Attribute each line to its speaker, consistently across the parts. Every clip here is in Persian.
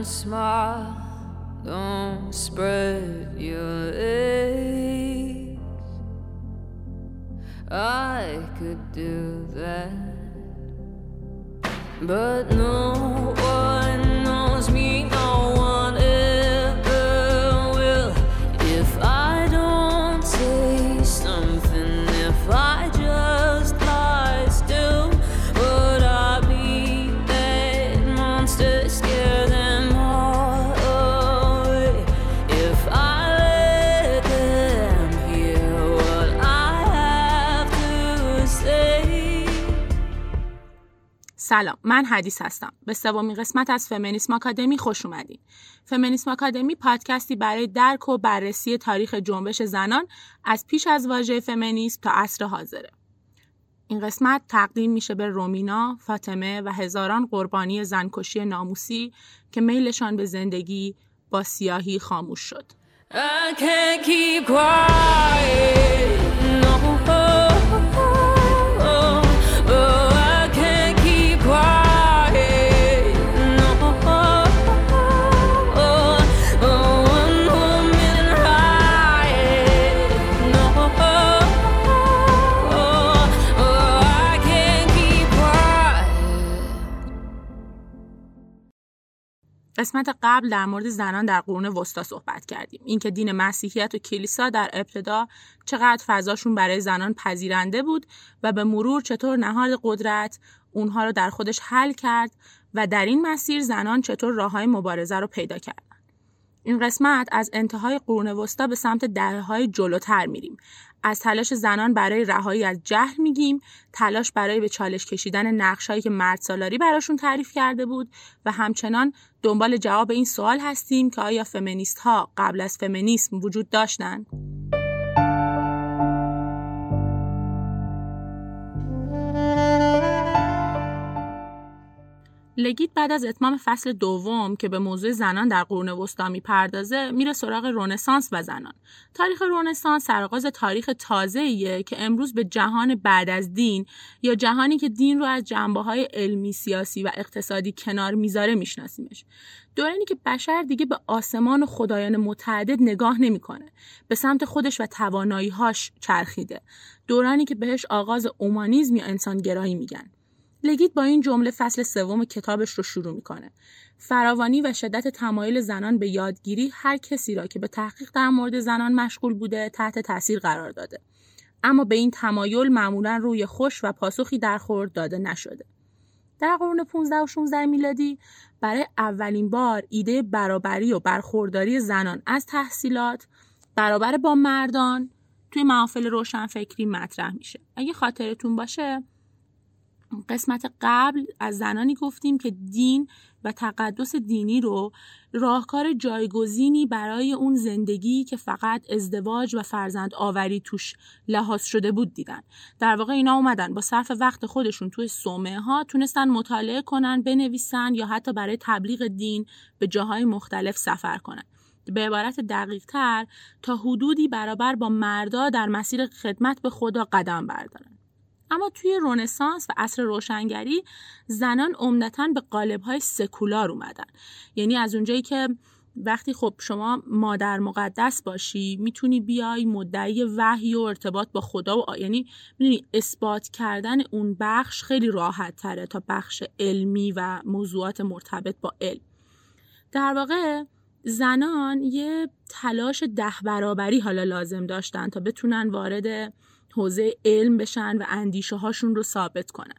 Speaker 1: and smile. Don't spread your legs. I could do that, but no
Speaker 2: سلام من حدیث هستم به سومین قسمت از فمینیسم آکادمی خوش اومدین فمینیسم آکادمی پادکستی برای درک و بررسی تاریخ جنبش زنان از پیش از واژه فمینیسم تا عصر حاضره این قسمت تقدیم میشه به رومینا، فاطمه و هزاران قربانی زنکشی ناموسی که میلشان به زندگی با سیاهی خاموش شد.
Speaker 1: I can't keep quiet.
Speaker 2: قسمت قبل در مورد زنان در قرون وسطا صحبت کردیم. اینکه دین مسیحیت و کلیسا در ابتدا چقدر فضاشون برای زنان پذیرنده بود و به مرور چطور نهاد قدرت اونها رو در خودش حل کرد و در این مسیر زنان چطور راههای مبارزه رو پیدا کردن این قسمت از انتهای قرون وسطا به سمت دهه جلوتر میریم. از تلاش زنان برای رهایی از جهل میگیم تلاش برای به چالش کشیدن نقشهایی که مرد سالاری براشون تعریف کرده بود و همچنان دنبال جواب این سوال هستیم که آیا فمینیست ها قبل از فمینیسم وجود داشتند لگیت بعد از اتمام فصل دوم که به موضوع زنان در قرون وسطا می‌پردازه میره سراغ رونسانس و زنان. تاریخ رونسانس سرآغاز تاریخ تازه‌ایه که امروز به جهان بعد از دین یا جهانی که دین رو از جنبه های علمی سیاسی و اقتصادی کنار می‌ذاره میشناسیمش. دورانی که بشر دیگه به آسمان و خدایان متعدد نگاه نمی‌کنه. به سمت خودش و توانایی‌هاش چرخیده. دورانی که بهش آغاز اومانیزم یا انسانگرایی میگن. لگیت با این جمله فصل سوم کتابش رو شروع می‌کنه. فراوانی و شدت تمایل زنان به یادگیری هر کسی را که به تحقیق در مورد زنان مشغول بوده تحت تاثیر قرار داده. اما به این تمایل معمولا روی خوش و پاسخی در خورد داده نشده. در قرون 15 و 16 میلادی برای اولین بار ایده برابری و برخورداری زنان از تحصیلات برابر با مردان توی محافل روشنفکری مطرح میشه. اگه خاطرتون باشه قسمت قبل از زنانی گفتیم که دین و تقدس دینی رو راهکار جایگزینی برای اون زندگی که فقط ازدواج و فرزند آوری توش لحاظ شده بود دیدن. در واقع اینا اومدن. با صرف وقت خودشون توی سومه ها تونستن مطالعه کنن بنویسن یا حتی برای تبلیغ دین به جاهای مختلف سفر کنن. به عبارت دقیق تر تا حدودی برابر با مردا در مسیر خدمت به خدا قدم بردارن. اما توی رونسانس و عصر روشنگری زنان عمدتا به قالب‌های سکولار اومدن. یعنی از اونجایی که وقتی خب شما مادر مقدس باشی می‌تونی بیای مدعی وحی و ارتباط با خدا و یعنی می‌دونی اثبات کردن اون بخش خیلی راحت تره تا بخش علمی و موضوعات مرتبط با علم. در واقع زنان یه تلاش ده برابری حالا لازم داشتن تا بتونن وارد حوزه علم بشن و اندیشه هاشون رو ثابت کنن.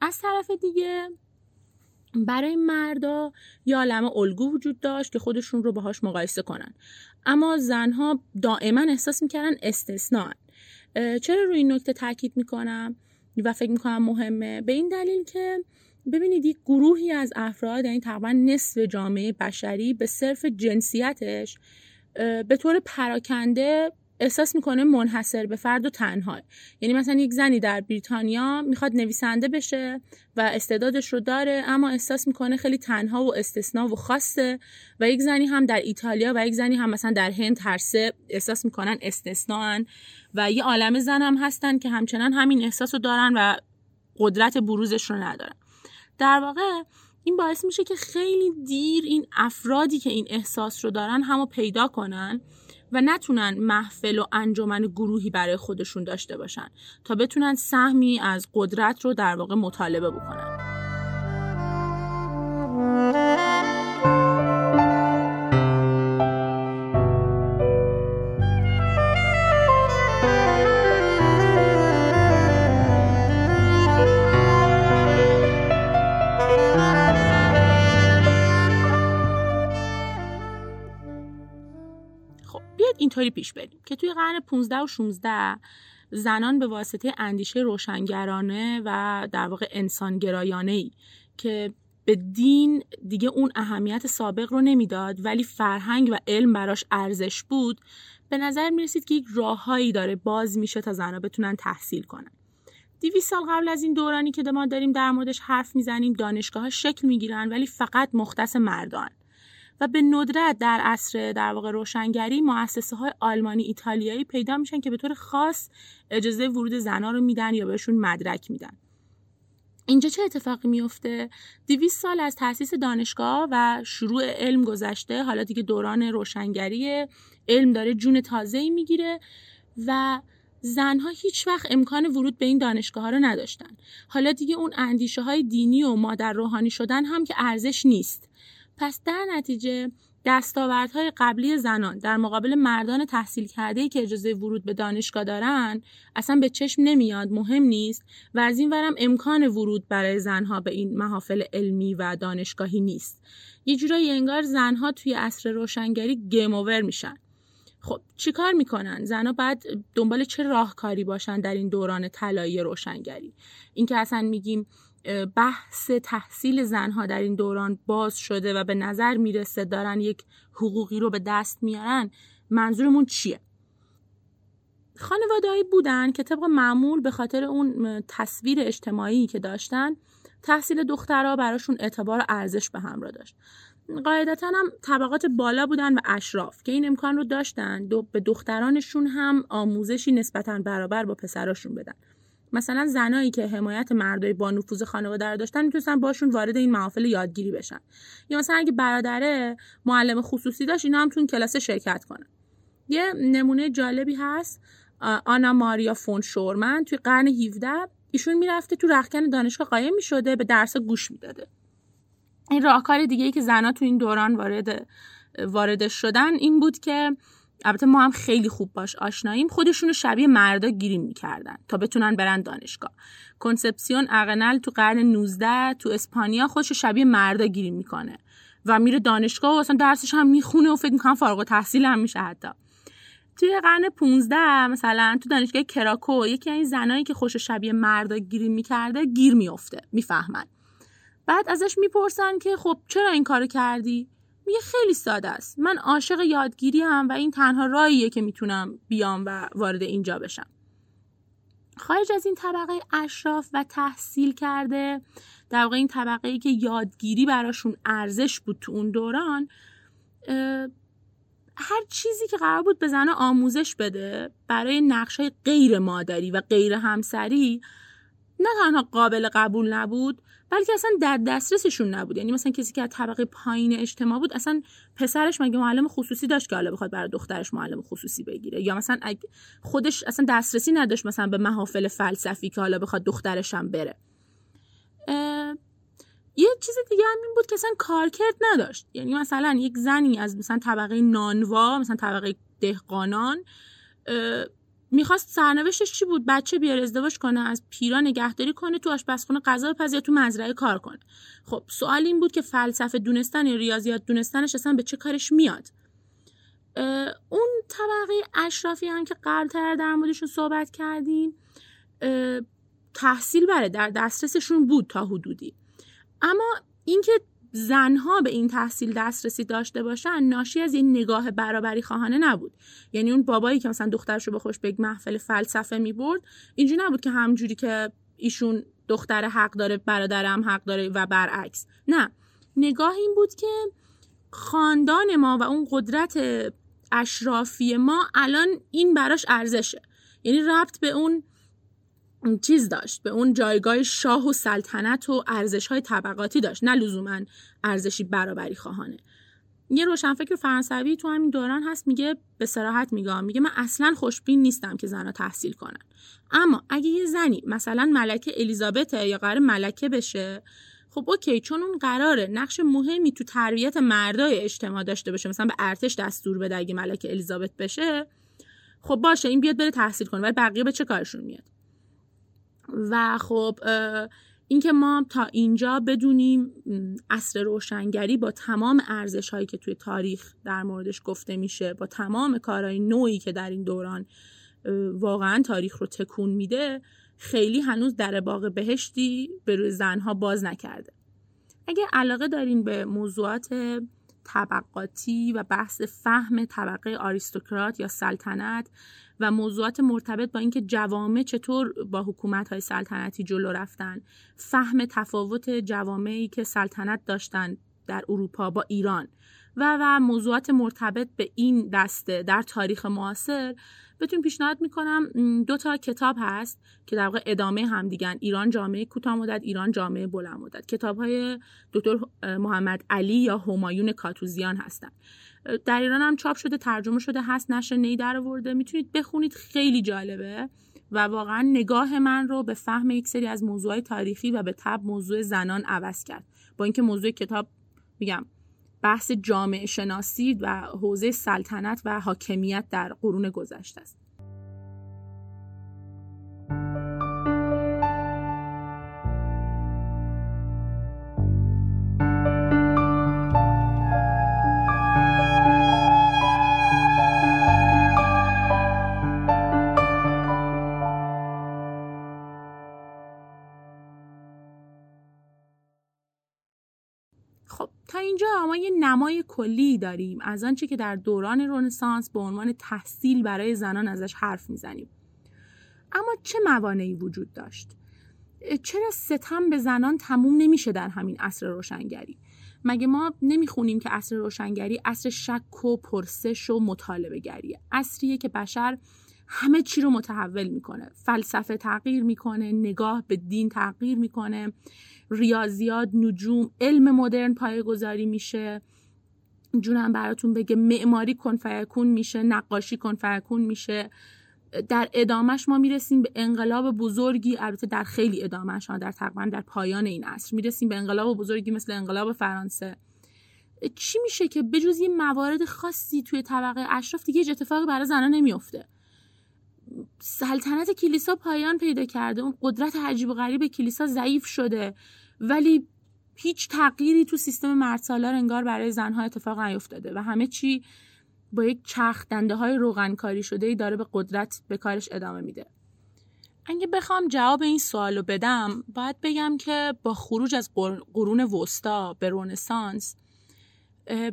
Speaker 2: از طرف دیگه برای مردا یا عالم الگو وجود داشت که خودشون رو باهاش مقایسه کنن. اما زنها دائما احساس می‌کردن استثناء چرا روی این نکته تاکید می‌کنم؟ و فکر می‌کنم مهمه. به این دلیل که ببینید یک گروهی از افراد یعنی تقریبا نصف جامعه بشری به صرف جنسیتش به طور پراکنده احساس می‌کنه منحصر به فرد و تنها. یعنی مثلا یک زنی در بریتانیا می‌خواد نویسنده بشه و استعدادش رو داره اما احساس می‌کنه خیلی تنها و استثنا و خاصه و یک زنی هم در ایتالیا و یک زنی هم مثلا در هند هر سه احساس می‌کنن استثنان و یه عالم زن هم هستن که همچنان همین احساس رو دارن و قدرت بروزش رو ندارن. در واقع این باعث میشه که خیلی دیر این افرادی که این احساس رو دارن همو پیدا کنن و نتونن محفل و انجمن گروهی برای خودشون داشته باشن تا بتونن سهمی از قدرت رو در واقع مطالبه بکنن. اینطوری پیش بریم که توی قرن 15 و 16 زنان به واسطه اندیشه روشنگرانه و در واقع انسانگرایانه ای که به دین دیگه اون اهمیت سابق رو نمی‌داد ولی فرهنگ و علم براش ارزش بود به نظر می‌رسید که یک راههایی داره باز میشه تا زنها بتونن تحصیل کنن. دیویس سال قبل از این دورانی که ما داریم در موردش حرف می‌زنیم دانشگاه ها شکل می‌گیرن ولی فقط مختص مردان. و به ندرت در عصر در واقع روشنگری مؤسسه های آلمانی ایتالیایی پیدا میشن که به طور خاص اجازه ورود زنها رو میدن یا بهشون مدرک میدن. اینجا چه اتفاقی میفته؟ دیویس سال از تأسیس دانشگاه و شروع علم گذشته حالا دیگه دوران روشنگری علم داره جون تازه‌ای می‌گیره و زنها هیچ وقت امکان ورود به این دانشگاه ها رو نداشتن. حالا دیگه اون اندیشه های دینی و مادر روحانی شدن هم که ارزش نیست. پس در نتیجه دستاوردهای قبلی زنان در مقابل مردان تحصیل کرده که اجازه ورود به دانشگاه دارن اصلا به چشم نمیاد مهم نیست و از این ورم امکان ورود برای زنها به این محافل علمی و دانشگاهی نیست. یه جورایی انگار زنها توی عصر روشنگری گیم اوور میشن. خب چیکار می‌کنن؟ زنها بعد دنبال چه راهکاری باشن در این دوران طلایی روشنگری؟ اینکه اصلا میگیم بحث تحصیل زنها در این دوران باز شده و به نظر می‌رسه دارن یک حقوقی رو به دست میارن منظورمون چیه؟ خانوادهایی بودن که طبق معمول به خاطر اون تصویر اجتماعی که داشتن تحصیل دخترها براشون اعتبار و ارزش به همراه داشت. قاعدتا هم طبقات بالا بودن و اشراف که این امکان رو داشتن دو به دخترانشون هم آموزشی نسبتا برابر با پسراشون بدن. مثلا زنایی که حمایت مردای با نفوذ خانواده رو داشتن می‌تونستن باشون وارد این محافل یادگیری بشن. یا مثلا اگه برادره معلم خصوصی داشت اینا هم تو کلاس شرکت کنن. یه نمونه جالبی هست آنا ماریا فون شورمن توی قرن 17 ایشون می‌رفته تو رخکن دانشگاه قایم می‌شده به درس گوش می‌داده. این راهکار دیگه ای که زنها تو این دوران وارد وارد شدن این بود که البته ما هم خیلی خوب باش آشناییم. خودشونو شبیه مردا گیری می‌کردن تا بتونن برن دانشگاه. کنسپسیون اقنل تو قرن 19 تو اسپانیا خودشو شبیه مردا گیری می‌کنه و میره دانشگاه و اصلا درسش هم می‌خونه و فکر می‌کنم فارغ التحصیل هم میشه حتی. توی قرن 15 مثلا تو دانشگاه کراکو یکی از این زنایی که خوش شبیه مردا گیری می‌کرده گیر میفته می‌فهمن. بعد ازش می‌پرسن که خب چرا این کارو کردی؟ میگه خیلی ساده است. من عاشق یادگیری هم و این تنها راهیه که می‌تونم بیام و وارد اینجا بشم. خارج از این طبقه اشراف و تحصیل کرده در واقع این طبقه ای که یادگیری براشون ارزش بود تو اون دوران هر چیزی که قرار بود به آموزش بده برای نقش های غیر مادری و غیر همسری نه تنها قابل قبول نبود بلکه اصلا در دسترسشون نبود. یعنی مثلا کسی که از طبقه پایین اجتماع بود اصلا پسرش مگه معلم خصوصی داشت که حالا بخواد برای دخترش معلم خصوصی بگیره؟ یا مثلا خودش اصلا دسترسی نداشت مثلا به محافل فلسفی که حالا بخواد دخترش هم بره یه چیز دیگه هم این بود که اصلا کارکرد نداشت. یعنی مثلا یک زنی از مثلا طبقه نانوا مثلا طبقه دهقانان می‌خواست سرنوشتش چی بود؟ بچه بیار ازدواج کنه از پیرا نگهداری کنه تو آشپزخونه غذا بپزه تو مزرعه کار کنه. خب سوال این بود که فلسفه دونستن یا ریاضیات دونستنش اصلا به چه کارش میاد؟ اون طبقه اشرافی هم که قبلتر در موردشون صحبت کردیم تحصیل بره در دسترسشون بود تا حدودی. اما اینکه زنها به این تحصیل دسترسی داشته باشن ناشی از این نگاه برابری خواهانه نبود. یعنی اون بابایی که مثلا دخترشو به خوش به محفل فلسفه می‌برد اینجوری نبود که همجوری که ایشون دختر حق داره برادرم حق داره و برعکس. نه. نگاه این بود که خاندان ما و اون قدرت اشرافی ما الان این براش ارزشه. یعنی ربط به اون چیز داشت به اون جایگاه شاه و سلطنت و ارزش های طبقاتی داشت نه لزوما ارزشی برابری خواهانه. یه روشنفکر فرانسوی تو همین دوران هست میگه به صراحت میگه میگه من اصلا خوشبین نیستم که زنها تحصیل کنن. اما اگه یه زنی مثلا ملکه الیزابت یا قرار ملکه بشه خب اوکی چون اون قراره نقش مهمی تو تربیت مردای اجتماع داشته باشه مثلا به ارتش دستور بده اگه ملکه الیزابت بشه خب باشه این بیاد بره تحصیل کنه ولی بقیه به چه کارشون میاد؟ و خب اینکه ما تا اینجا بدونیم اصر روشنگری با تمام ارزش هایی که توی تاریخ در موردش گفته میشه با تمام کارهای نوعی که در این دوران واقعا تاریخ رو تکون میده خیلی هنوز در باغ بهشتی به روی زنها باز نکرده. اگر علاقه دارین به موضوعات طبقاتی و بحث فهم طبقه آریستوکرات یا سلطنت و موضوعات مرتبط با اینکه جوامع چطور با حکومت های سلطنتی جلو رفتن فهم تفاوت جوامعی که سلطنت داشتن در اروپا با ایران و و موضوعات مرتبط به این دسته در تاریخ معاصر بهتون پیشنهاد می‌کنم دو تا کتاب هست که در واقع ادامه هم دیگن. ایران جامعه کوتاه مدت ایران جامعه بلند مدت. کتاب های دکتر محمد علی یا همایون کاتوزیان هستن. در ایران هم چاپ شده ترجمه شده هست نشر نی در آورده. می‌تونید بخونید خیلی جالبه و واقعا نگاه من رو به فهم یک سری از موضوعات تاریخی و به تب موضوع زنان عوض کرد. با اینکه موضوع کتاب میگم بحث جامعه شناسی و حوزه سلطنت و حاکمیت در قرون گذشته است. ما یه نمای کلی داریم. از آنچه که در دوران رنسانس به عنوان تحصیل برای زنان ازش حرف می‌زنیم. اما چه موانعی وجود داشت؟ چرا ستم به زنان تموم نمیشه در همین عصر روشنگری؟ مگه ما نمی‌خونیم که عصر روشنگری عصر شک و پرسش و مطالبه گریه عصریه که بشر همه چی رو متحول می‌کنه. فلسفه تغییر می‌کنه نگاه به دین تغییر می‌کنه ریاضیات نجوم علم مدرن پایه‌گذاری میشه. جونم براتون بگه معماری کنفیکون میشه نقاشی کنفیکون میشه. در ادامش ما می‌رسیم به انقلاب بزرگی. البته در خیلی ادامش ها در تقریبا در پایان این عصر می‌رسیم به انقلاب بزرگی مثل انقلاب فرانسه. چی میشه که بجز یه موارد خاصی توی طبقه اشراف دیگه اتفاقی برای زنان نمیفته سلطنت کلیسا پایان پیدا کرده. اون قدرت عجیب و غریب کلیسا ضعیف شده. ولی هیچ تغییری تو سیستم مردسالار انگار برای زنها اتفاق نیفتاده و همه چی با یک چرخ دنده های روغنکاری شده ای داره به قدرت به کارش ادامه میده. اگه بخوام جواب این سوال رو بدم باید بگم که با خروج از قرون وسطا به رونسانس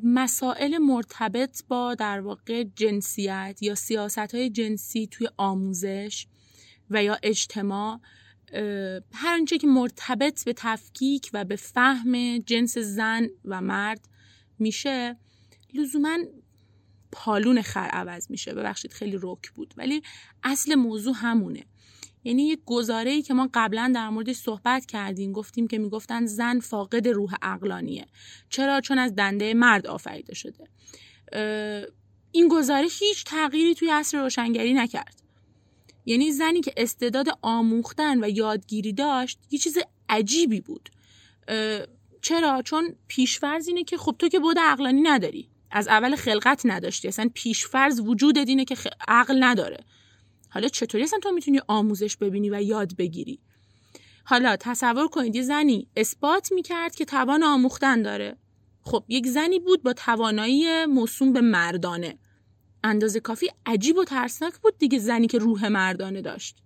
Speaker 2: مسائل مرتبط با در واقع جنسیت یا سیاست های جنسی توی آموزش و یا اجتماع هر آنچه که مرتبط به تفکیک و به فهم جنس زن و مرد میشه لزوما پالون خر عوض میشه. ببخشید خیلی رک بود. ولی اصل موضوع همونه. یعنی یک گزاره ای که ما قبلا در موردش صحبت کردیم گفتیم که می‌گفتن زن فاقد روح عقلانیه. چرا؟ چون از دنده مرد آفریده شده. این گزاره هیچ تغییری توی عصر روشنگری نکرد. یعنی زنی که استعداد آموختن و یادگیری داشت یه چیز عجیبی بود. چرا؟ چون پیشفرض اینه که خب تو که بود عقلانی نداری. از اول خلقت نداشتی. اصلا پیشفرض وجود اینه که عقل نداره. حالا چطوری اصلا تو می‌تونی آموزش ببینی و یاد بگیری؟ حالا تصور کنید یه زنی اثبات می‌کرد که توان آموختن داره. خب یک زنی بود با توانایی موسوم به مردانه. اندازه کافی عجیب و ترسناک بود دیگه زنی که روح مردانه داشت.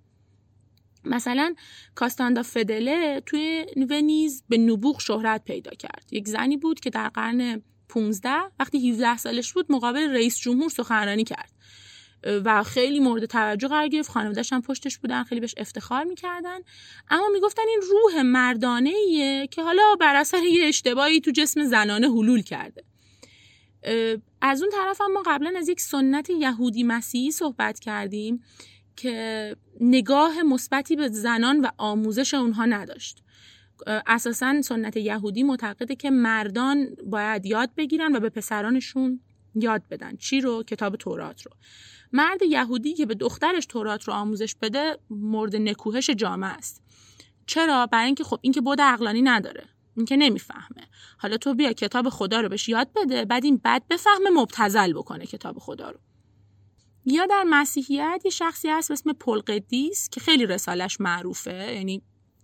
Speaker 2: مثلا کاستاندا فدله توی ونیز به نبوغ شهرت پیدا کرد. یک زنی بود که در قرن 15 وقتی 17 سالش بود مقابل رئیس جمهور سخنرانی کرد. و خیلی مورد توجه قرار گرفت. خانواده‌اش هم پشتش بودن خیلی بهش افتخار می‌کردن. اما می‌گفتن این روح مردانه ایه که حالا بر اثر یه اشتباهی تو جسم زنانه حلول کرده. از اون طرف هم ما قبلا از یک سنت یهودی مسیحی صحبت کردیم که نگاه مثبتی به زنان و آموزش اونها نداشت. اساسا سنت یهودی معتقده که مردان باید یاد بگیرن و به پسرانشون یاد بدن چی رو؟ کتاب تورات رو. مرد یهودی که به دخترش تورات رو آموزش بده مورد نکوهش جامعه است. چرا؟ برای اینکه خب این که بود عقلانی نداره. این که نمی‌فهمه. حالا تو بیا کتاب خدا رو بهش یاد بده بعد این بد بفهمه مبتزل بکنه کتاب خدا رو. یا در مسیحیت یه شخصی هست به اسم پل قدیس که خیلی رسالش معروفه. یعنی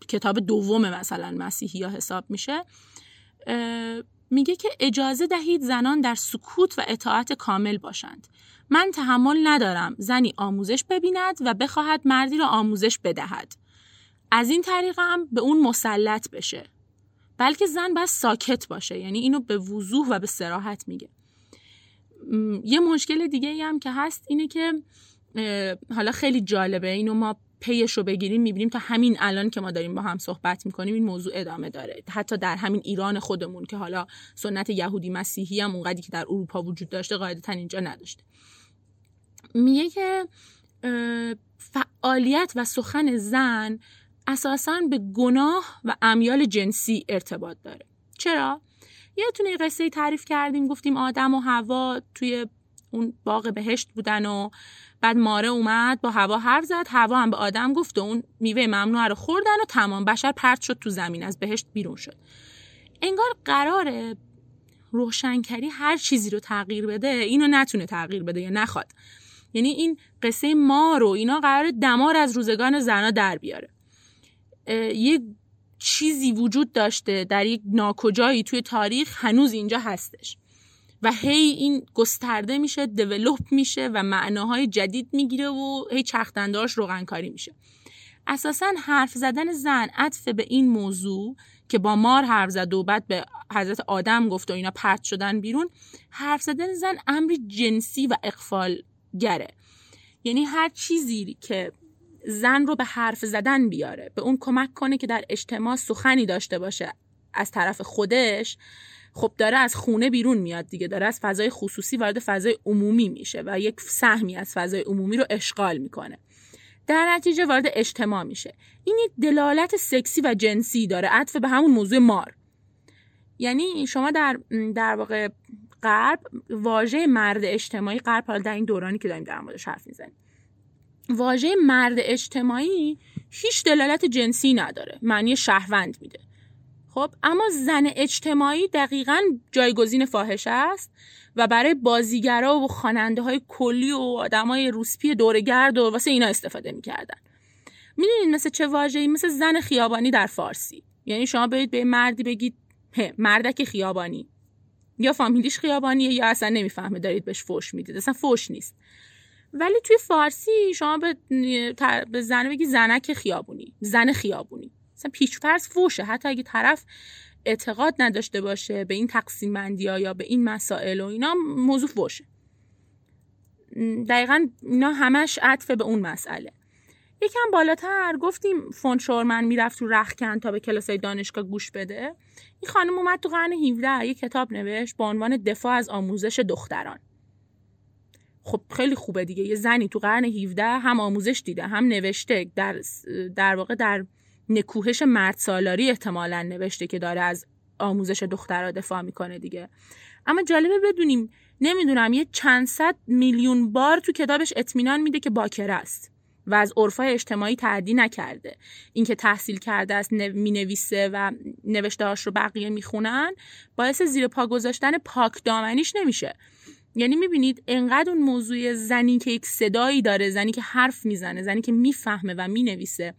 Speaker 2: کتاب دوم مثلا مسیحی ها حساب میشه. میگه که اجازه دهید زنان در سکوت و اطاعت کامل باشند. من تحمل ندارم. زنی آموزش ببیند و بخواهد مردی را آموزش بدهد. از این طریق هم به اون مسلط بشه. بلکه زن باید ساکت باشه. یعنی اینو به وضوح و به سراحت میگه. یه مشکل دیگه هم که هست اینه که حالا خیلی جالبه. اینو ما پیش رو بگیریم می‌بینیم تا همین الان که ما داریم با هم صحبت می‌کنیم این موضوع ادامه داره. حتی در همین ایران خودمون که حالا سنت یهودی مسیحی هم اونقدری که در اروپا وجود داشته قاعدتا اینجا نداشته. میگه که فعالیت و سخن زن اساسا به گناه و امیال جنسی ارتباط داره. چرا؟ یه قصه تعریف کردیم گفتیم آدم و هوا توی اون باغ بهشت بودن و بعد ماره اومد با هوا حرف زد هوا هم به آدم گفت و اون میوه ممنوع رو خوردن و تمام بشر پرت شد تو زمین از بهشت بیرون شد. انگار قراره روشنکری هر چیزی رو تغییر بده اینو نتونه تغییر بده یا نخواد. یعنی این قصه ما رو اینا قرار دمار از روزگان زنا در بیاره. یه چیزی وجود داشته در یک ناکجایی توی تاریخ هنوز اینجا هستش. و هی این گسترده میشه دیولوپ میشه و معناهای جدید می‌گیره و هی چختنداش روغنکاری میشه. اساسا حرف زدن زن عطف به این موضوع که با مار حرف زد و بعد به حضرت آدم گفت و اینا پرت شدن بیرون حرف زدن زن امری جنسی و اقفال گره یعنی هر چیزی که زن رو به حرف زدن بیاره به اون کمک کنه که در اجتماع سخنی داشته باشه از طرف خودش خب داره از خونه بیرون میاد دیگه داره از فضای خصوصی وارد فضای عمومی میشه و یک سهمی از فضای عمومی رو اشغال می‌کنه. در نتیجه وارد اجتماع میشه. این یک دلالت سکسی و جنسی داره عطف به همون موضوع مار. یعنی شما در در واقع غرب واژه مرد اجتماعی غرب حالا در این دورانی که داریم در موردش حرف می‌زنیم. واژه مرد اجتماعی هیچ دلالت جنسی نداره معنی شهروند میده. خب اما زن اجتماعی دقیقا جایگزین فاحش است و برای بازیگرا و خواننده های کلی و آدم های روسپی دورگرد و واسه اینا استفاده می‌کردن. می‌دونید مثل چه واژه‌ای؟ مثل زن خیابانی در فارسی. یعنی شما برید به مردی بگید مردک خیابانی. یا فامیلیش خیابانیه یا اصلا نمی‌فهمه دارید بهش فوش می‌دید. اصلا فوش نیست. ولی توی فارسی شما به, به زن بگی زنک خیابونی زن خیابونی. مثلا پیشفرض فوشه حتی اگه طرف اعتقاد نداشته باشه به این تقسیم بندی ها یا به این مسائل و اینا موضوع فوشه دقیقا اینا همش عطف به اون مسئله. یکم بالاتر گفتیم فون شورمن می‌رفت تو رخکن تا به کلاسای دانشگاه گوش بده. این خانم اومد تو قرن 17 یه کتاب نوشت با عنوان دفاع از آموزش دختران. خب خیلی خوبه دیگه. یه زنی تو قرن 17 هم آموزش دیده هم نوشته. در در واقع در نکوهش مرد سالاری احتمالا نوشته که داره از آموزش دخترها دفاع می‌کنه دیگه. اما جالبه بدونیم نمی‌دونم یه چند صد میلیون بار تو کتابش اطمینان میده که باکره است و از عرفای اجتماعی تعدی نکرده. اینکه تحصیل کرده است می‌نویسه و نوشتهاش رو بقیه می‌خونن باعث زیر پا گذاشتن پاک دامنیش نمیشه. یعنی می‌بینید انقدر اون موضوع زنی که یک صدایی داره زنی که حرف می‌زنه زنی که می‌فهمه و می‌نویسه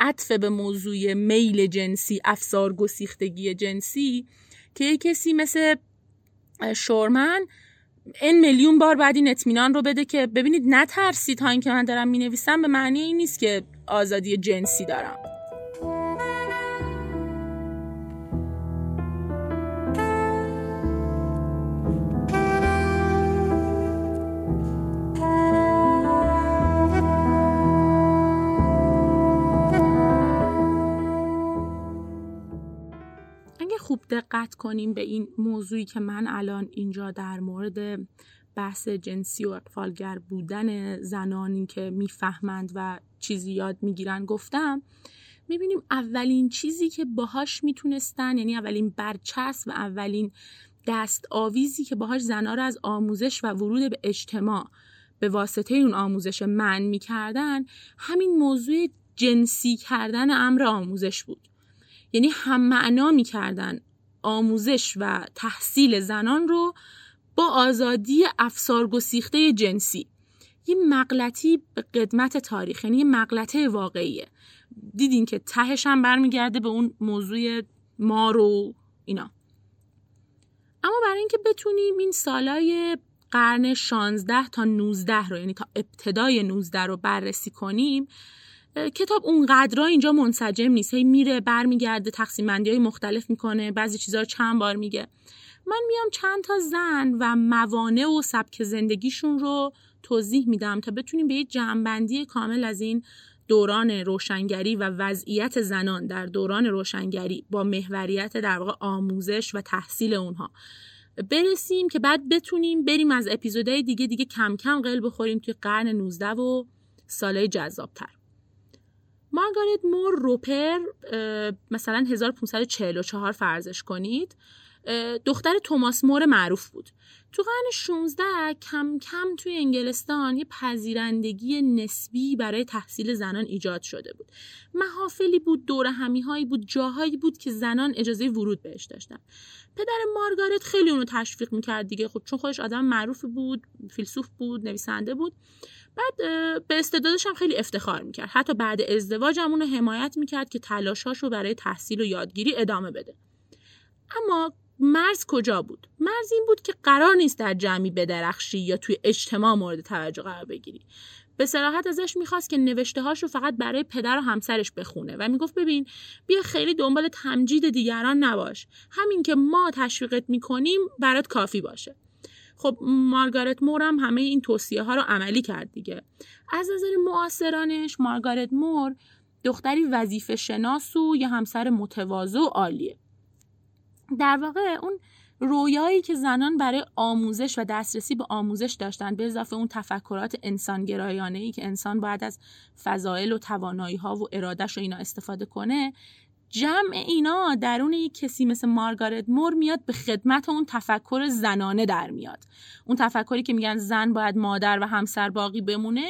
Speaker 2: عطف به موضوع میل جنسی افسار گسیختگی جنسی که یک کسی مثل شورمن این میلیون بار بعد این اطمینان رو بده که ببینید نترسید تا اینکه من دارم می‌نویسم به معنی این نیست که آزادی جنسی دارم. دقت کنیم به این موضوعی که من الان اینجا در مورد بحث جنسی و اقفالگر بودن زنانی که می‌فهمند و چیزی یاد می‌گیرن گفتم می‌بینیم اولین چیزی که باهاش می‌تونستن یعنی اولین برچسب و اولین دست آویزی که باهاش زنا رو از آموزش و ورود به اجتماع به واسطه اون آموزش من می‌کردن همین موضوع جنسی کردن امر آموزش بود. یعنی هم معنا می‌کردن آموزش و تحصیل زنان رو با آزادی افسار گسیخته جنسی. یه مغلطی به قدمت تاریخ یعنی یه مغلطه واقعیه. دیدین که تهش هم برمیگرده به اون موضوع مار و اینا. اما برای اینکه بتونیم این سالای قرن 16 تا 19 رو یعنی تا ابتدای 19 رو بررسی کنیم کتاب اونقدر اینجا منسجم نیست. هی میره برمیگرده تقسیم بندی های مختلف می‌کنه بعضی چیزها رو چند بار میگه. من میام چند تا زن و موانع و سبک زندگیشون رو توضیح میدم تا بتونیم به یه جمعبندی کامل از این دوران روشنگری و وضعیت زنان در دوران روشنگری با محوریت در واقع آموزش و تحصیل اونها برسیم که بعد بتونیم بریم از اپیزودهای دیگه دیگه کم کم قل بخوریم توی قرن 19 و سالهای جذابتر. مارگارت مور روپر مثلا 1544 فرضش کنید دختر توماس مور معروف بود. تو قرن 16 کم کم توی انگلستان یه پذیرندگی نسبی برای تحصیل زنان ایجاد شده بود. محافلی بود دور همی هایی بود جاهایی بود که زنان اجازه ورود بهش داشتن. پدر مارگارت خیلی اونو تشویق می‌کرد دیگه. خب چون خودش آدم معروفی بود فیلسوف بود نویسنده بود. بعد به استعدادش هم خیلی افتخار می‌کرد. حتی بعد ازدواج هم اونو حمایت می‌کرد که تلاشاشو برای تحصیل و یادگیری ادامه بده. اما مرز کجا بود؟ مرز این بود که قرار نیست در جمعی بدرخشی یا توی اجتماع مورد توجه قرار بگیری. به صراحت ازش می‌خواست که نوشته هاش رو فقط برای پدر و همسرش بخونه و می‌گفت ببین بیا خیلی دنبال تمجید دیگران نباش. همین که ما تشویقت می‌کنیم برات کافی باشه. خب مارگارت مور هم همه این توصیه ها رو عملی کرد دیگه. از نظر معاصرانش مارگارت مور دختری وظیفه شناس و یه همسر متواضع و عالیه. در واقع اون رویایی که زنان برای آموزش و دسترسی به آموزش داشتن به اضافه اون تفکرات انسانگرایانه ای که انسان باید از فضایل و توانایی ها و ارادش و اینا استفاده کنه جمع اینا درون یک کسی مثل مارگارت مور میاد به خدمت اون تفکر زنانه در میاد. اون تفکری که میگن زن باید مادر و همسر باقی بمونه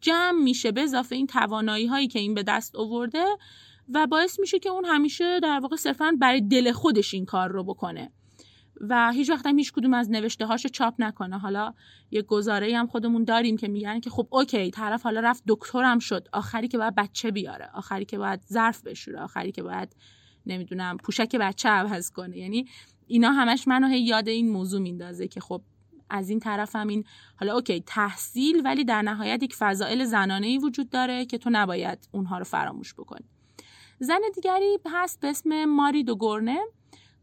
Speaker 2: جمع میشه به اضافه این توانایی هایی که این به دست آورده و باعث میشه که اون همیشه در واقع صرفا برای دل خودش این کار رو بکنه. و هیچ وقت هم هیچ کدوم از نوشته هاشو چاپ نکنه. حالا یه گزاره هم خودمون داریم که میگن که خب اوکی طرف حالا رفت دکترم شد. آخری که باید بچه بیاره. آخری که باید ظرف بشوره. آخری که باید نمی‌دونم پوشک بچه عوض کنه. یعنی اینا همش منو هی یاد این موضوع میندازه که خب از این طرف هم این حالا اوکی تحصیل ولی در نهایت یک فضائل زنانه ای وجود داره که تو نباید اونها رو فراموش بکنی. زن دیگری هست به اسم ماری دو گورنه.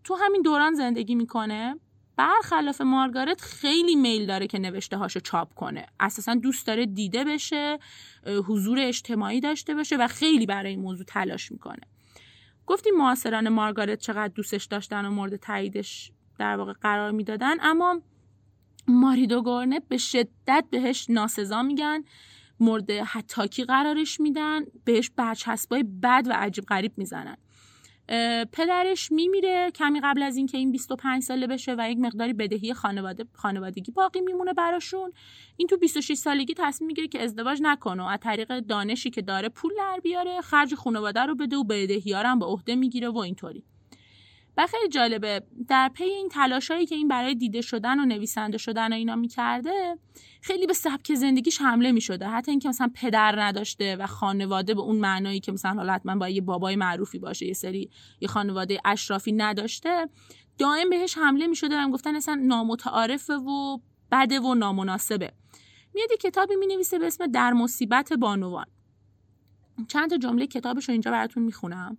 Speaker 2: تو همین دوران زندگی می‌کنه؟ برخلاف مارگارت خیلی میل داره که نوشته هاشو چاپ کنه. اساسا دوست داره دیده بشه حضور اجتماعی داشته باشه و خیلی برای این موضوع تلاش می‌کنه. گفتیم معاصران مارگارت چقدر دوستش داشتن و مورد تاییدش در واقع قرار می‌دادن اما ماری دوگورنه به شدت بهش ناسزا میگن مورد حتاکی قرارش میدن بهش برچسبای بد و عجیب غریب می‌زنن. پدرش میمیره کمی قبل از اینکه این 25 ساله بشه و یک مقداری بدهی خانواده خانوادگی باقی میمونه براشون. این تو 26 سالگی تصمیم می‌گیره که ازدواج نکنه و از طریق دانشی که داره پول در بیاره خرج خانواده رو بده و بدهی هم به عهده می‌گیره و اینطوری. و خیلی جالبه. در پی این تلاشایی که این برای دیده شدن و نویسنده شدن و اینا می‌کرده خیلی به سبک زندگیش حمله می‌شده. حتی اینکه مثلا پدر نداشته و خانواده به اون معنایی که مثلا حالا حتما با یه بابای معروفی باشه یه سری یه خانواده اشرافی نداشته دائم بهش حمله می‌شده و گفتن اصلا نامتعارفه و بده و نامناسبه. میاد کتابی می نویسه به اسم در مصیبت بانوان. چند تا جمله کتابش رو اینجا براتون می‌خونم.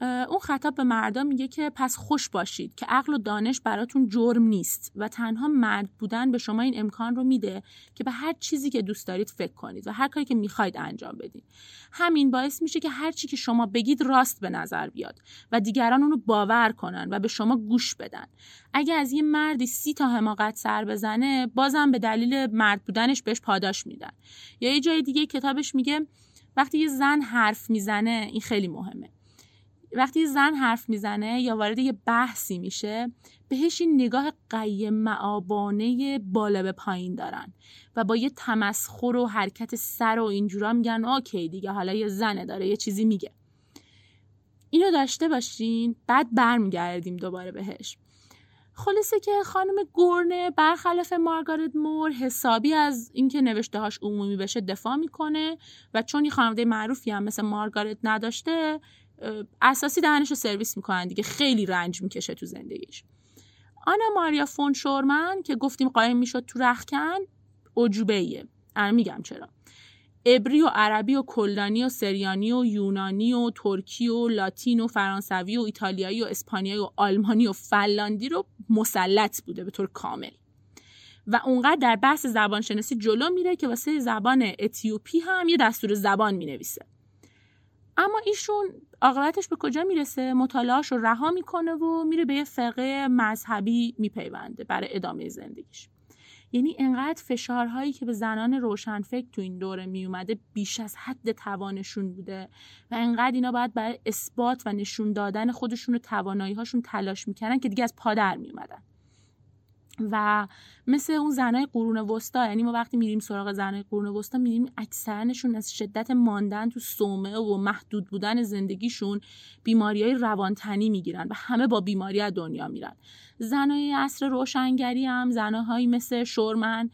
Speaker 2: اون خطاب به مردم میگه که پس خوش باشید که عقل و دانش براتون جرم نیست و تنها مرد بودن به شما این امکان رو میده که به هر چیزی که دوست دارید فکر کنید و هر کاری که می‌خواید انجام بدید همین باعث میشه که هر چی که شما بگید راست به نظر بیاد و دیگران اونو باور کنن و به شما گوش بدن. اگه از یه مردی سی تا حماقت سر بزنه بازم به دلیل مرد بودنش بهش پاداش میدن. یا یه جای دیگه کتابش میگه وقتی یه زن حرف می‌زنه این خیلی مهمه. وقتی زن حرف می‌زنه یا وارد یه بحثی میشه بهش این نگاه قیم معابانه بالا به پایین دارن و با یه تمسخر و حرکت سر و اینجورا میگن اوکی دیگه حالا یه زنه داره یه چیزی میگه. اینو داشته باشین بعد برمیگردیم دوباره بهش. خلاصه که خانم گورنه برخلاف مارگارت مور حسابی از اینکه نوشته هاش عمومی بشه دفاع می‌کنه و چون این خانواده معروفی هم مثل مارگارت نداشته اساسی دهنش رو سرویس می‌کنن دیگه. خیلی رنج می‌کشه تو زندگیش. آنا ماریا فون شورمن که گفتیم قایم می‌شد تو رخکن عجوبه ایه میگم چرا. عبری و عربی و کلدانی و سریانی و یونانی و ترکی و لاتین و فرانسوی و ایتالیایی و اسپانیایی و آلمانی و فلاندی رو مسلط بوده به طور کامل. و اونقدر در بحث زبانشناسی جلو میره که واسه زبان اتیوپی هم یه دستور زبان می‌نویسه. اما ایشون عاقبتش به کجا می‌رسه؟ مطالعاش رو رها می‌کنه و میره به یه فرقه مذهبی میپیونده برای ادامه زندگیش. یعنی انقدر فشارهایی که به زنان روشنفکر تو این دوره میومده بیش از حد توانشون بوده و انقدر اینا باید برای اثبات و نشون دادن خودشون و توانایی هاشون تلاش می‌کردن که دیگه از پادر میومدن و مثل اون زنای قرون وسطا یعنی ما وقتی میریم سراغ زنای قرون وسطا میریم اکثرنشون از شدت ماندن تو صومعه و محدود بودن زندگیشون بیماری های روانتنی می‌گیرن و همه با بیماری از دنیا میرن. زنای عصر روشنگری هم زنهایی مثل شورمن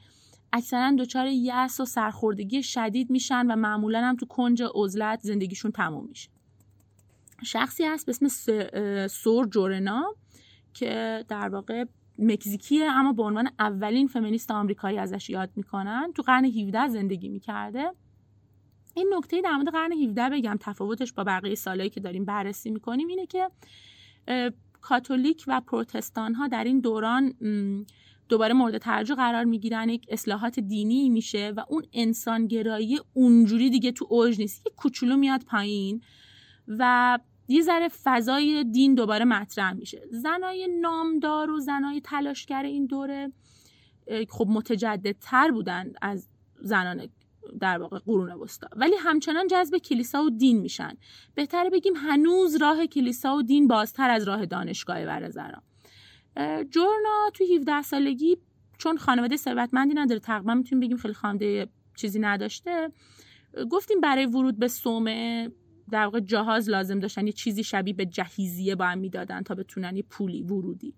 Speaker 2: اکثرا دچار یأس و سرخوردگی شدید میشن و معمولا هم تو کنج عزلت زندگیشون تموم میشه. شخصی هست به اسم سور جورنا که در واقع مکزیکیه اما به عنوان اولین فمینیست آمریکایی ازش یاد می‌کنن. تو قرن 17 زندگی می‌کرده. این نکته در مورد قرن 17 بگم تفاوتش با بقیه سالهایی که داریم بررسی می‌کنیم اینه که کاتولیک و پروتستان ها در این دوران دوباره مورد توجه قرار می‌گیرن. یک اصلاحات دینی میشه و اون انسانگرایی اونجوری دیگه تو اوج نیست. یه کوچولو میاد پایین و یه ذره فضای دین دوباره مطرح میشه. زنای نامدار و زنای تلاشگر این دوره خب متجددتر بودن از زنان در واقع قرون وسطا. ولی همچنان جذب کلیسا و دین میشن. بهتره بگیم هنوز راه کلیسا و دین بازتر از راه دانشگاه برای زنان. جورنا تو 17 سالگی چون خانواده ثروتمندی نداره تقریبا می‌تونیم بگیم خیلی خانواده چیزی نداشته گفتیم برای ورود به سومه در واقع جهاز لازم داشتن یه چیزی شبیه به جهیزیه با هم می‌دادن تا بتونن یه پولی ورودی.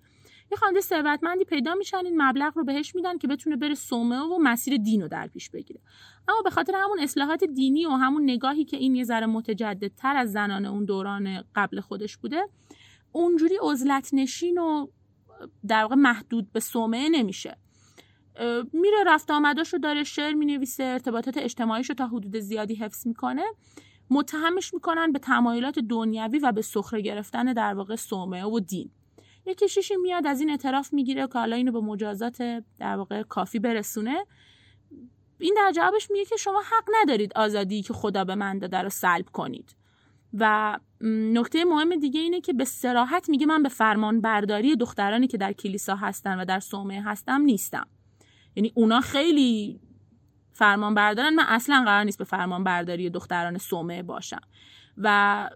Speaker 2: یه خانواده ثروتمندی پیدا میشن این مبلغ رو بهش میدن که بتونه بره سومه و مسیر دین رو در پیش بگیره. اما به خاطر همون اصلاحات دینی و همون نگاهی که این یه ذره متجددتر از زنان اون دوران قبل خودش بوده اونجوری عزلت نشین و در واقع محدود به سومه نمیشه. میره رفت آمداش رو داره شعر می‌نویسه ارتباطات اجتماعیش رو تا حدود زیادی حفظ می‌کنه. متهمش می‌کنن به تمایلات دنیوی و به سخره گرفتن در واقع صومعه و دین. یه کشیشی میاد از این اعتراف می‌گیره که حالا اینو به مجازات در واقع کافی برسونه. این در جوابش میگه که شما حق ندارید آزادی که خدا به من داده رو سلب کنید. و نکته مهم دیگه اینه که به سراحت میگه من به فرمان برداری دخترانی که در کلیسا هستن و در صومعه هستم نیستم. یعنی اونا خیلی فرمان بردارن من اصلا قرار نیست به فرمان برداری دختران سومه باشم. و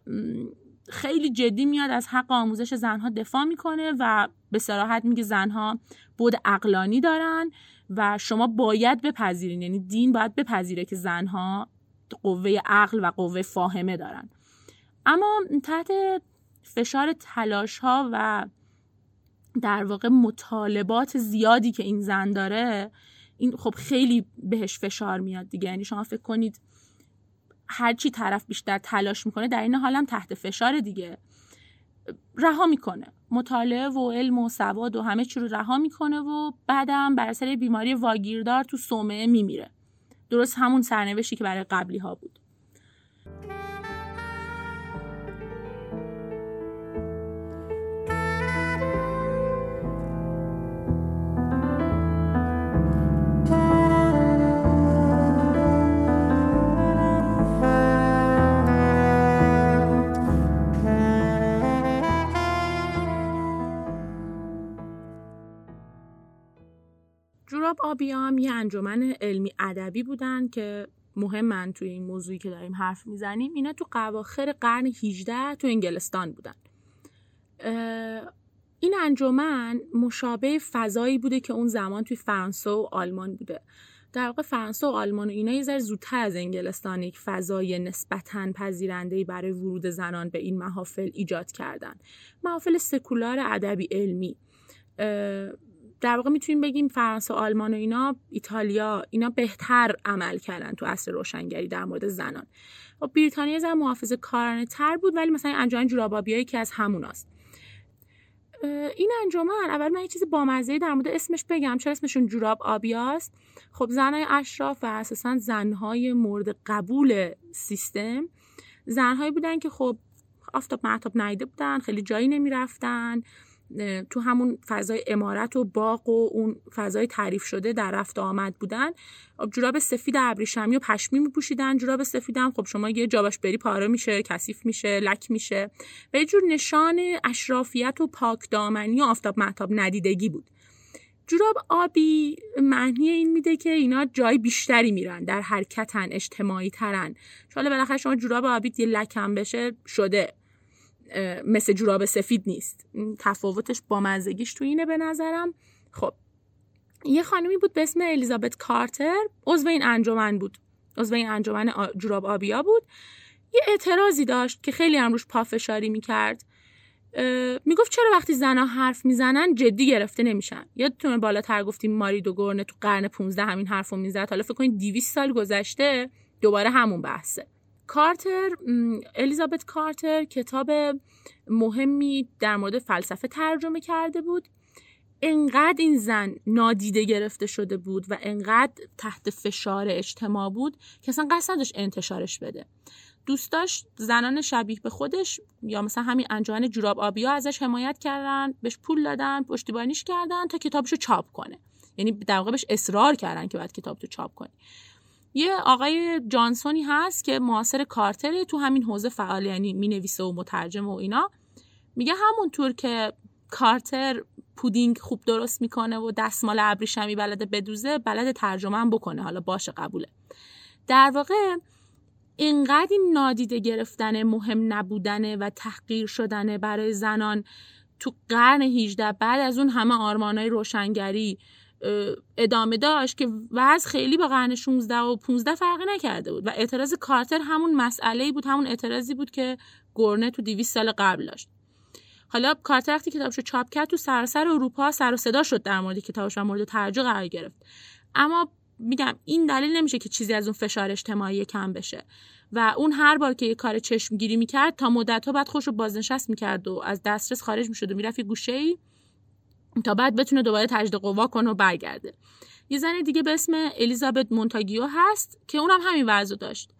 Speaker 2: خیلی جدی میاد از حق آموزش زنها دفاع می‌کنه و به سراحت میگه زنها بود اقلانی دارن و شما باید بپذیرین. یعنی دین باید بپذیره که زنها قوه عقل و قوه فاهمه دارن. اما تحت فشار تلاش ها و در واقع مطالبات زیادی که این زن داره این خب خیلی بهش فشار میاد دیگه. یعنی شما فکر کنید هر چی طرف بیشتر تلاش می‌کنه در این حالم تحت فشار دیگه. رها می‌کنه. مطالعه و علم و سواد و همه چی رو رها می‌کنه و بعدم بر اثر بیماری واگیردار تو صومعه میمیره. درست همون سرنوشتی که برای قبلی ها بود. جوراب آبیام یه انجمن علمی ادبی بودن که مهمن توی این موضوعی که داریم حرف می‌زنیم. اینا تو قواخر قرن 18 تو انگلستان بودن. این انجمن مشابه فضایی بوده که اون زمان توی فرانسه و آلمان بوده. در واقع فرانسه و آلمان و اینا یه ذره زودتر از انگلستان یک فضای نسبتا پذیرنده برای ورود زنان به این محافل ایجاد کردن. محافل سکولار ادبی علمی. در واقع می‌تونیم بگیم فرانسه آلمان و اینا ایتالیا اینا بهتر عمل کردن تو اصل روشنگری در مورد زنان. و بریتانیا زن محافظ کارانه تر بود ولی مثلا انجمن جورابابیایی که از هموناست. این انجمن اول من یه چیز بامزه در مورد اسمش بگم چرا اسمشون جوراب آبیاست؟ خب زنهای اشراف و اساسا زنهای مورد قبول سیستم زنهایی بودن که خب آفتاب معتاب نیده بودن خیلی جایی نمی‌رفتن. تو همون فضای امارت و باغ و اون فضای تعریف شده در رفت آمد بودن. جوراب سفید ابریشمی و پشمی میپوشیدن جوراب سفید هم خب شما یه جابش بری پاره میشه کثیف میشه لک میشه. و جور نشان اشرافیت و پاک دامنی و آفتاب محتاب ندیدگی بود. جوراب آبی معنی این میده که اینا جای بیشتری میرن در حرکتن اجتماعی ترن. حالا بالاخره شما جوراب آبی یه لکم بشه شده. مثل جوراب سفید نیست. تفاوتش با مزگیش تو اینه به نظرم. خب یه خانمی بود به اسم الیزابت کارتر عضو این انجمن بود. عضو این انجمن جوراب آبیا بود. یه اعتراضی داشت که خیلی هم روش پافشاری می‌کرد. می‌گفت چرا وقتی زنها حرف می‌زنن جدی گرفته نمیشن؟ یادتونه بالاتر گفتیم ماری دو گرنه تو قرن 15 همین حرفو می‌زد؟ حالا فکر کنید 200 سال گذشته دوباره همون بحثه. کارتر الیزابت کارتر کتاب مهمی در مورد فلسفه ترجمه کرده بود. انقدر این زن نادیده گرفته شده بود و انقدر تحت فشار اجتماع بود که اصلا قصد نداشت انتشارش بده. دوست داشت زنان شبیه به خودش یا مثلا همین انجمن جوراب آبیا ازش حمایت کردن بهش پول دادن پشتیبانیش کردن تا کتابشو چاپ کنه. یعنی در واقع بهش اصرار کردن که باید کتاب تو چاپ کنی. یه آقای جانسونی هست که معاصر کارتره تو همین حوزه فعال یعنی می‌نویسه و مترجم و اینا. میگه همونطور که کارتر پودینگ خوب درست می‌کنه و دستمال ابریشمی بلده بدوزه بلد ترجمه هم بکنه. حالا باشه قبوله. در واقع اینقدر این نادیده گرفتن مهم نبودنه و تحقیر شدنه برای زنان تو قرن 18 بعد از اون همه آرمانای روشنگری ادامه داشت که وضع خیلی با قرن 16 و 15 فرقی نکرده بود و اعتراض کارتر همون مسئله بود همون اعتراضی بود که گورنه تو 200 سال قبل داشت. حالا کارتر وقتی کتابشو چاپ کرد تو سراسر اروپا سر و صدا شد در مورد کتابش و مورد توجه قرار گرفت. اما میگم این دلیل نمیشه که چیزی از اون فشار اجتماعی کم بشه و اون هر بار که یه کار چشمگیری می‌کرد تا مدت ها بعد خوش رو بازنشست می‌کرد و از دسترس خارج می‌شد و می‌رفت یه گوشه ای تا بعد بتونه دوباره تجدید قوا کنه و برگرده. یه زن دیگه به اسم الیزابت مونتاگیو هست که اونم همین وضع داشت.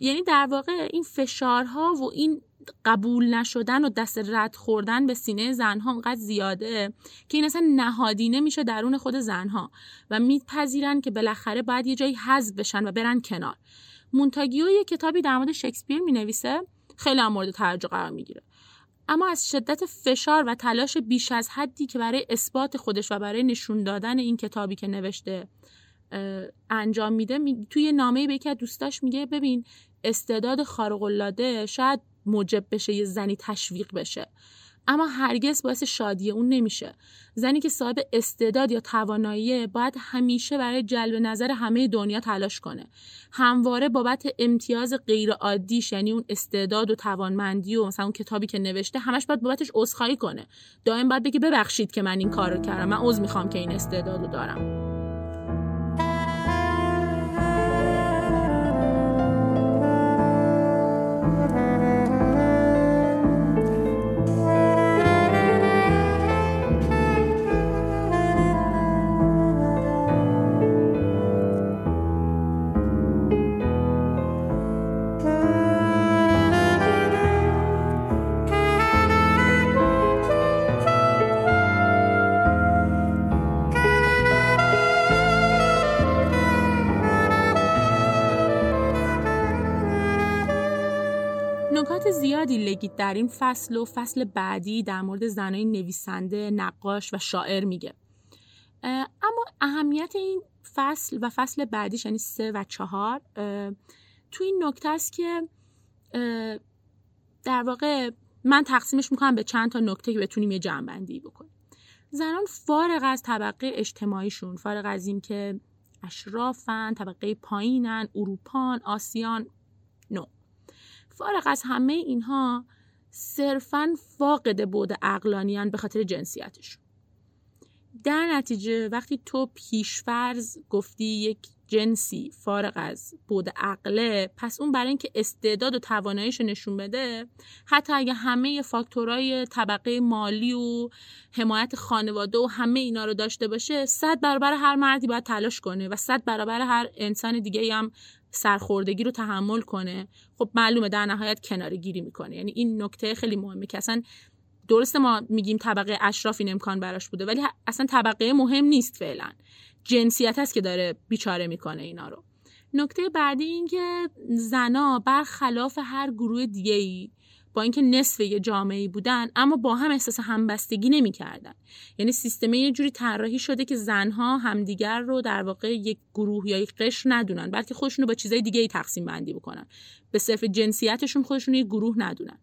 Speaker 2: یعنی در واقع این فشارها و این قبول نشدن و دست رد خوردن به سینه زنها انقدر زیاده که این اصلا نهادینه میشه درون خود زنها و میپذیرن که بالاخره باید یه جایی حذف بشن و برن کنار. مونتاگیو یه کتابی در مورد شکسپیر می‌نویسه خیلی هم مورد توجه قرار می‌گیره. اما از شدت فشار و تلاش بیش از حدی که برای اثبات خودش و برای نشون دادن این کتابی که نوشته انجام میده می... توی نامه به یکی از دوستاش میگه ببین استعداد خارق شاید موجب بشه یه زنی تشویق بشه. اما هرگز باعث شادی اون نمیشه. زنی که صاحب استعداد یا توانایی باید همیشه برای جلب نظر همه دنیا تلاش کنه. همواره بابت امتیاز غیر عادیش یعنی اون استعداد و توانمندی و مثلا اون کتابی که نوشته همش باید بابتش عذرخواهی کنه. دائم باید بگه ببخشید که من این کار رو کردم. من عذر می‌خوام که این استعداد رو دارم. زیادی لگید در این فصل و فصل بعدی در مورد زنای نویسنده، نقاش و شاعر میگه. اما اهمیت این فصل و فصل بعدیش یعنی سه و چهار تو این نکته است که در واقع من تقسیمش می‌کنم به چند تا نکته که بتونیم یه جمعبندی بکنیم زنان فارغ از طبقه اجتماعیشون فارغ از اینکه اشرافن طبقه پایینن اروپان آسیان فارغ از همه اینها صرفا فاقد بود اقلانیان به خاطر جنسیتشون در نتیجه وقتی تو پیشفرز گفتی یک جنسی فارغ از بود عقله پس اون برای اینکه استعداد و تواناییش نشون بده حتی اگه همه فاکتورهای طبقه مالی و حمایت خانواده و همه اینا رو داشته باشه صد برابر هر مردی باید تلاش کنه و صد برابر هر انسان دیگه هم سرخوردگی رو تحمل کنه خب معلومه در نهایت کناره گیری می‌کنه. یعنی این نکته خیلی مهمه که اصلا درسته ما میگیم طبقه اشراف این امکان براش بوده ولی اصلا طبقه مهم نیست فعلا. جنسیت هست که داره بیچاره می‌کنه اینا رو. نکته بعدی این که زنا برخلاف هر گروه دیگه با اینکه نصف یه جامعه بودن اما با هم احساس همبستگی نمی‌کردن. یعنی سیستم یه جوری طراحی شده که زنها همدیگر رو در واقع یک گروه یا یک قشر ندونن بلکه خودشون رو با چیزای دیگه ای تقسیم بندی بکنن. به صرف جنسیتشون خودشون یک گروه ندونن.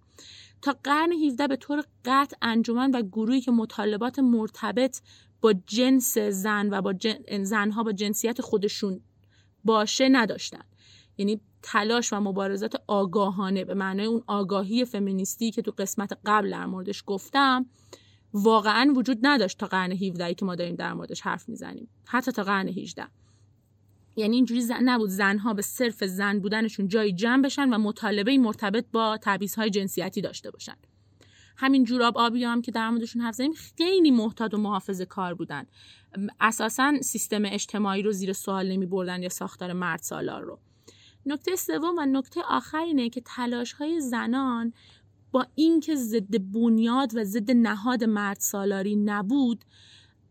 Speaker 2: تا قرن 17 به طور قطع انجمن و گروهی که مطالبات مرتبط با جنس زن و با جن... زنها با جنسیت خودشون باشه نداشتن. یعنی تلاش و مبارزات آگاهانه به معنای اون آگاهی فمینیستی که تو قسمت قبل در موردش گفتم واقعا وجود نداشت تا قرن 17 که ما داریم در موردش حرف می‌زنیم. حتی تا قرن 18 یعنی اینجوری زن نبود زنها به صرف زن بودنشون جایی جمع بشن و مطالبه مرتبط با تبعیض‌های جنسیتی داشته باشن. همین جوراب آبی هم که در موردشون حرف زدیم خیلی محتاط و محافظه کار بودن. اساسا سیستم اجتماعی رو زیر سوال نمی بردن یا ساختار مرد سالار رو. نکته سوم و نکته آخر اینه که تلاش های زنان با اینکه ضد بنیاد و ضد نهاد مرد سالاری نبود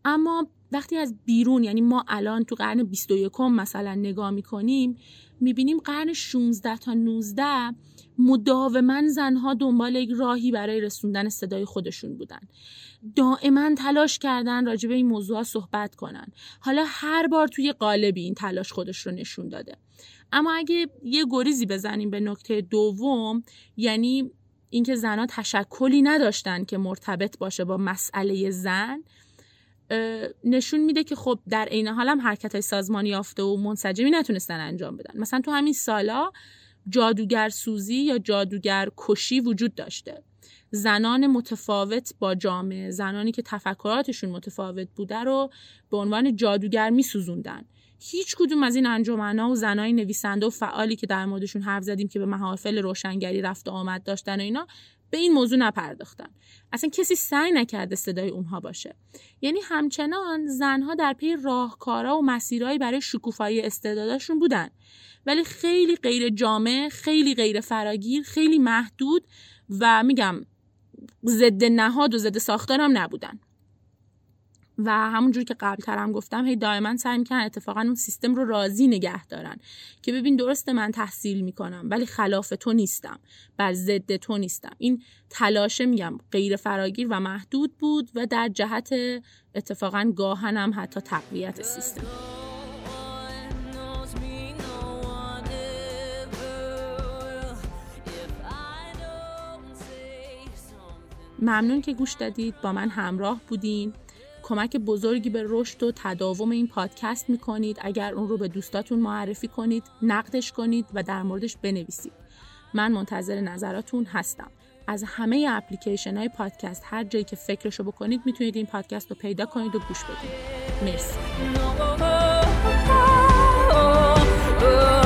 Speaker 2: اما وقتی از بیرون یعنی ما الان تو قرن 21 مثلا نگاه می‌کنیم می‌بینیم قرن 16 تا 19 مداوما زنها دنبال یک راهی برای رسوندن صدای خودشون بودن. دائما تلاش کردن راجع به این موضوع صحبت کنن. حالا هر بار توی قالبی این تلاش خودش رو نشون داده. اما اگه یه گریزی بزنیم به نکته دوم یعنی اینکه زنها تشکلی نداشتن که مرتبط باشه با مسئله زن نشون میده که خب در عین حال هم حرکت های سازمانی یافته و منسجمی نتونستن انجام بدن. مثلا تو همین سالا جادوگر سوزی یا جادوگر کشی وجود داشته. زنان متفاوت با جامعه زنانی که تفکراتشون متفاوت بوده رو به عنوان جادوگر میسوزوندن. هیچ کدوم از این انجمنها و زنای نویسنده و فعالی که در موردشون حرف زدیم که به محافل روشنگری رفت و آمد داشتن و اینا به این موضوع نپرداختن. اصلا کسی سعی نکرده صدای اونها باشه. یعنی همچنان زنها در پی راهکارا و مسیرهایی برای شکوفایی استعداداشون بودن. ولی خیلی غیر جامع خیلی غیر فراگیر خیلی محدود و میگم ضد نهاد و ضد ساختار هم نبودن. و همونجور که قبل ترم گفتم هی دائما سعی می‌کنن اتفاقا اون سیستم رو راضی نگه دارن. که ببین درسته من تحصیل می‌کنم ولی خلاف تو نیستم. بر ضد تو نیستم. این تلاشه میگم غیر فراگیر و محدود بود و در جهت اتفاقا گاهنم حتی تقویت سیستم. ممنون که گوش دادید. با من همراه بودین. کمک بزرگی به رشد و تداوم این پادکست می‌کنید. اگر اون رو به دوستاتون معرفی کنید نقدش کنید و در موردش بنویسید. من منتظر نظراتون هستم. از همه اپلیکیشن های پادکست هر جایی که فکرش رو بکنید می‌تونید این پادکست رو پیدا کنید و گوش بدید. مرسی. Oh, oh, oh,